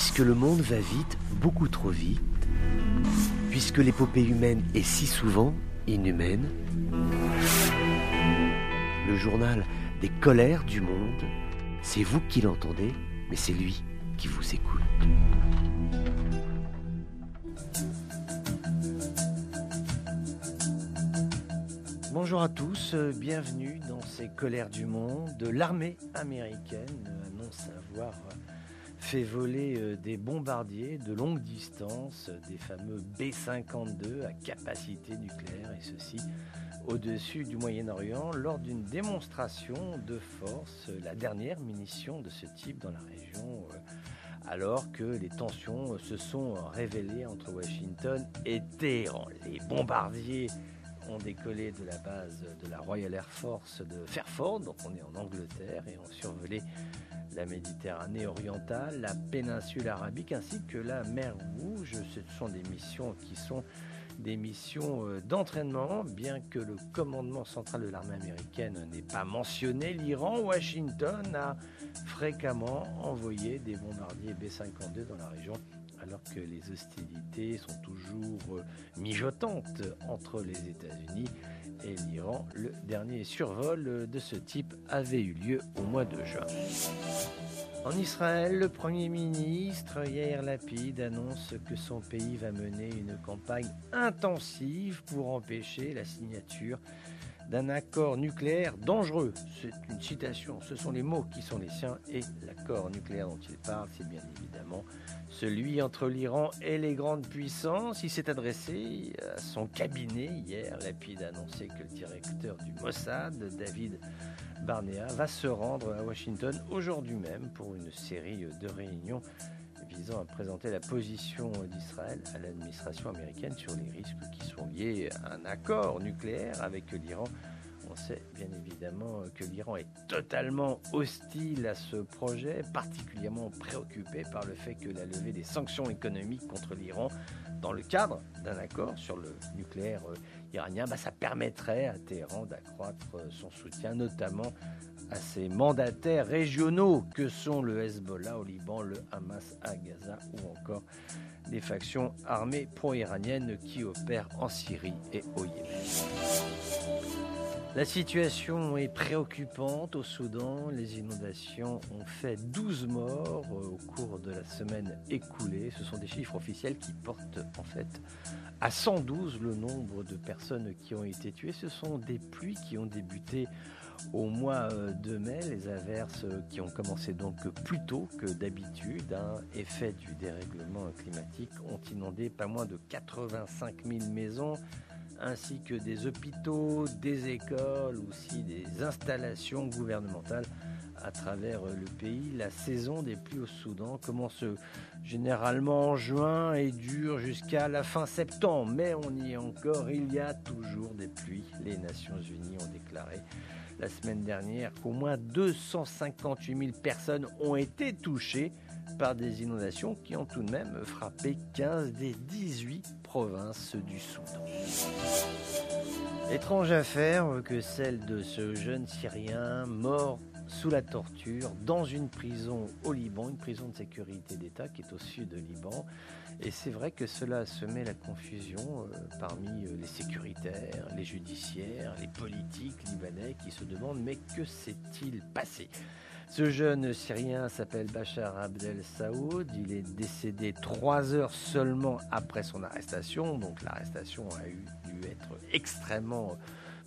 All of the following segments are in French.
Puisque le monde va vite, beaucoup trop vite, puisque l'épopée humaine est si souvent inhumaine, le journal des colères du monde, c'est vous qui l'entendez, mais c'est lui qui vous écoute. Bonjour à tous, bienvenue dans ces colères du monde. L'armée américaine annonce avoir fait voler euh, des bombardiers de longue distance, des fameux B-52 à capacité nucléaire, et ceci au-dessus du Moyen-Orient lors d'une démonstration de force, la dernière munition de ce type dans la région, euh, alors que les tensions se sont révélées entre Washington et Téhéran. Les bombardiers ont décollé de la base de la Royal Air Force de Fairford, donc on est en Angleterre, et ont survolé la Méditerranée orientale, la péninsule arabique ainsi que la mer Rouge. Ce sont des missions qui sont des missions euh, d'entraînement, bien que le commandement central de l'armée américaine n'ait pas mentionné l'Iran, Washington a fréquemment envoyé des bombardiers B-52 dans la région alors que les hostilités sont toujours euh, mijotantes entre les États-Unis et l'Iran. Le dernier survol de ce type avait eu lieu au mois de juin. En Israël, le Premier ministre Yair Lapid annonce que son pays va mener une campagne intensive pour empêcher la signature d'un accord nucléaire dangereux. C'est une citation, ce sont les mots qui sont les siens et l'accord nucléaire dont il parle, c'est bien évidemment celui entre l'Iran et les grandes puissances. Il s'est adressé à son cabinet hier. Lapide a annoncé que le directeur du Mossad, David Barnea, va se rendre à Washington aujourd'hui même pour une série de réunions visant à présenter la position d'Israël à l'administration américaine sur les risques qui sont liés à un accord nucléaire avec l'Iran. On sait bien évidemment que l'Iran est totalement hostile à ce projet, particulièrement préoccupé par le fait que la levée des sanctions économiques contre l'Iran dans le cadre d'un accord sur le nucléaire euh, iranien, bah, ça permettrait à Téhéran d'accroître euh, son soutien, notamment à ses mandataires régionaux que sont le Hezbollah au Liban, le Hamas à Gaza ou encore des factions armées pro-iraniennes qui opèrent en Syrie et au Yémen. La situation est préoccupante au Soudan. Les inondations ont fait 12 morts euh, au cours de la semaine écoulée. Ce sont des chiffres officiels qui portent en fait à 112 le nombre de personnes qui ont été tuées. Ce sont des pluies qui ont débuté au mois euh, de mai. Les averses qui ont commencé donc plus tôt que d'habitude, effet du dérèglement climatique, ont inondé pas moins de 85 000 maisons ainsi que des hôpitaux, des écoles, aussi des installations gouvernementales à travers le pays. La saison des pluies au Soudan commence généralement en juin et dure jusqu'à la fin septembre. Mais on y est encore, il y a toujours des pluies. Les Nations Unies ont déclaré la semaine dernière qu'au moins 258 000 personnes ont été touchées par des inondations qui ont tout de même frappé 15 des 18 provinces du Soudan. Étrange affaire que celle de ce jeune Syrien mort sous la torture dans une prison au Liban, une prison de sécurité d'État qui est au sud de Liban. Et c'est vrai que cela semait la confusion euh, parmi euh, les sécuritaires, les judiciaires, les politiques libanais qui se demandent mais que s'est-il passé? Ce jeune Syrien s'appelle Bachar Abdel Saoud. Il est décédé trois heures seulement après son arrestation. Donc l'arrestation a dû être extrêmement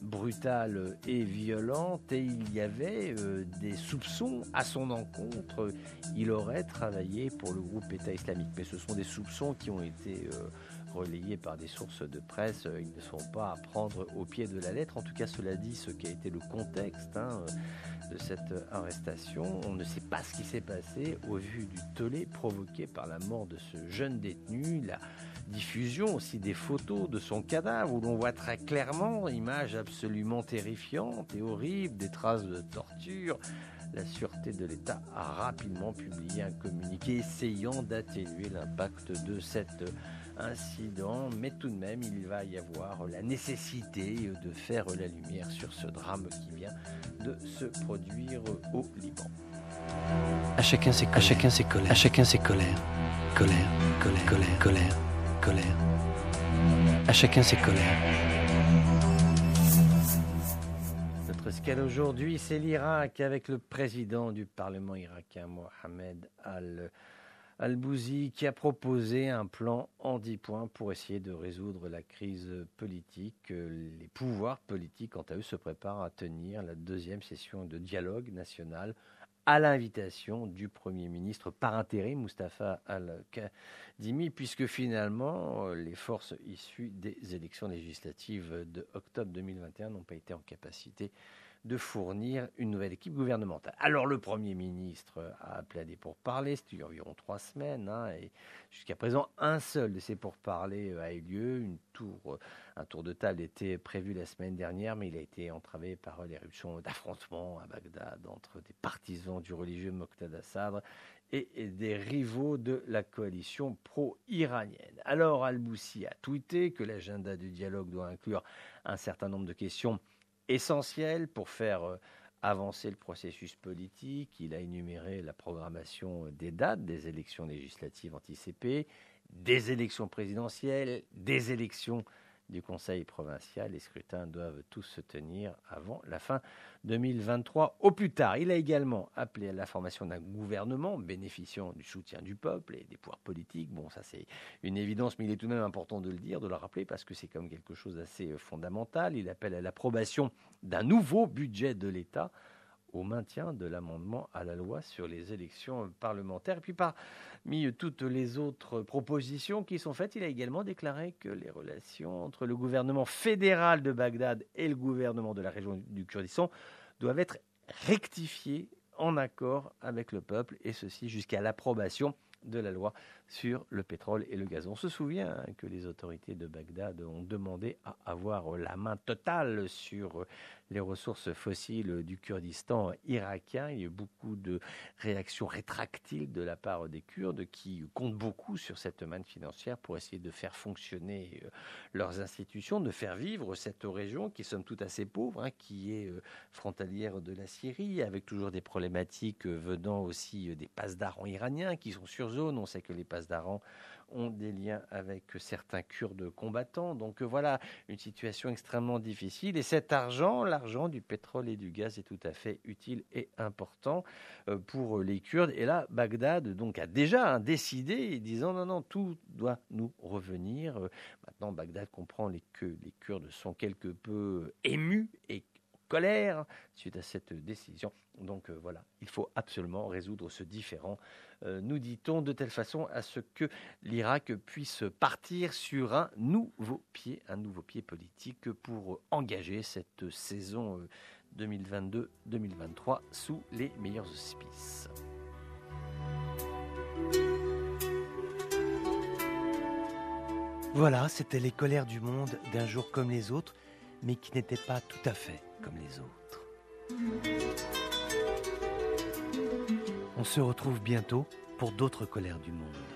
brutale et violente et il y avait euh, des soupçons à son encontre. Il aurait travaillé pour le groupe État islamique, mais ce sont des soupçons qui ont été euh, relayés par des sources de presse. Ils ne sont pas à prendre au pied de la lettre. En tout cas, cela dit ce qui a été le contexte. Hein, de cette arrestation. On ne sait pas ce qui s'est passé au vu du tollé provoqué par la mort de ce jeune détenu, diffusion aussi des photos de son cadavre où l'on voit très clairement, image absolument terrifiante et horrible, des traces de torture. La sûreté de l'État a rapidement publié un communiqué essayant d'atténuer l'impact de cette incident, mais tout de même, il va y avoir la nécessité de faire la lumière sur ce drame qui vient de se produire au Liban. À chacun ses, à chacun ses colères. À chacun ses colères. colère, colère, colère, colère, colère. À chacun ses colères. Notre escale aujourd'hui, c'est l'Irak avec le président du Parlement irakien, Mohamed Al. Al-Bouzi qui a proposé un plan en 10 points pour essayer de résoudre la crise politique. Les pouvoirs politiques, quant à eux, se préparent à tenir la deuxième session de dialogue national à l'invitation du Premier ministre par intérim, Mustafa Al-Kadhimi, puisque finalement, les forces issues des élections législatives de octobre 2021 n'ont pas été en capacité de fournir une nouvelle équipe gouvernementale. Alors le Premier ministre a appelé à des pourparlers, c'était environ trois semaines, hein, et jusqu'à présent, un seul de ces pourparlers a eu lieu. Une tour, un tour de table était prévu la semaine dernière, mais il a été entravé par l'éruption d'affrontements à Bagdad entre des partisans du religieux Moqtada Sadr et des rivaux de la coalition pro-iranienne. Alors Al-Boussi a tweeté que l'agenda du dialogue doit inclure un certain nombre de questions essentiel pour faire euh, avancer le processus politique. Il a énuméré la programmation des dates des élections législatives anticipées, des élections présidentielles, des élections du Conseil provincial. Les scrutins doivent tous se tenir avant la fin 2023 au plus tard. Il a également appelé à la formation d'un gouvernement bénéficiant du soutien du peuple et des pouvoirs politiques. Bon, ça c'est une évidence, mais il est tout de même important de le dire, de le rappeler, parce que c'est comme quelque chose d'assez fondamental. Il appelle à l'approbation d'un nouveau budget de l'État au maintien de l'amendement à la loi sur les élections parlementaires. Et puis parmi toutes les autres propositions qui sont faites, il a également déclaré que les relations entre le gouvernement fédéral de Bagdad et le gouvernement de la région du Kurdistan doivent être rectifiées en accord avec le peuple, et ceci jusqu'à l'approbation de la loi sur le pétrole et le gaz. On se souvient hein, que les autorités de Bagdad ont demandé à avoir la main totale sur les ressources fossiles du Kurdistan irakien. Il y a eu beaucoup de réactions rétractiles de la part des Kurdes qui comptent beaucoup sur cette manne financière pour essayer de faire fonctionner euh, leurs institutions, de faire vivre cette région qui est somme toute assez pauvre, hein, qui est euh, frontalière de la Syrie, avec toujours des problématiques euh, venant aussi des passes d'Aran iraniens qui sont sur zone. On sait que les passes d'Aran ont des liens avec certains Kurdes combattants. Donc voilà une situation extrêmement difficile. Et cet argent, l'argent du pétrole et du gaz est tout à fait utile et important euh, pour les Kurdes. Et là, Bagdad donc a déjà décidé, disant non, non, tout doit nous revenir. Euh, maintenant, Bagdad comprend que les Kurdes sont quelque peu émus colère suite à cette décision. Donc euh, voilà, il faut absolument résoudre ce différend, euh, nous dit-on, de telle façon à ce que l'Irak puisse partir sur un nouveau pied, un nouveau pied politique pour engager cette saison 2022-2023 euh, sous les meilleurs auspices. Voilà, c'était les colères du monde d'un jour comme les autres, mais qui n'étaient pas tout à fait comme les autres. On se retrouve bientôt pour d'autres colères du monde.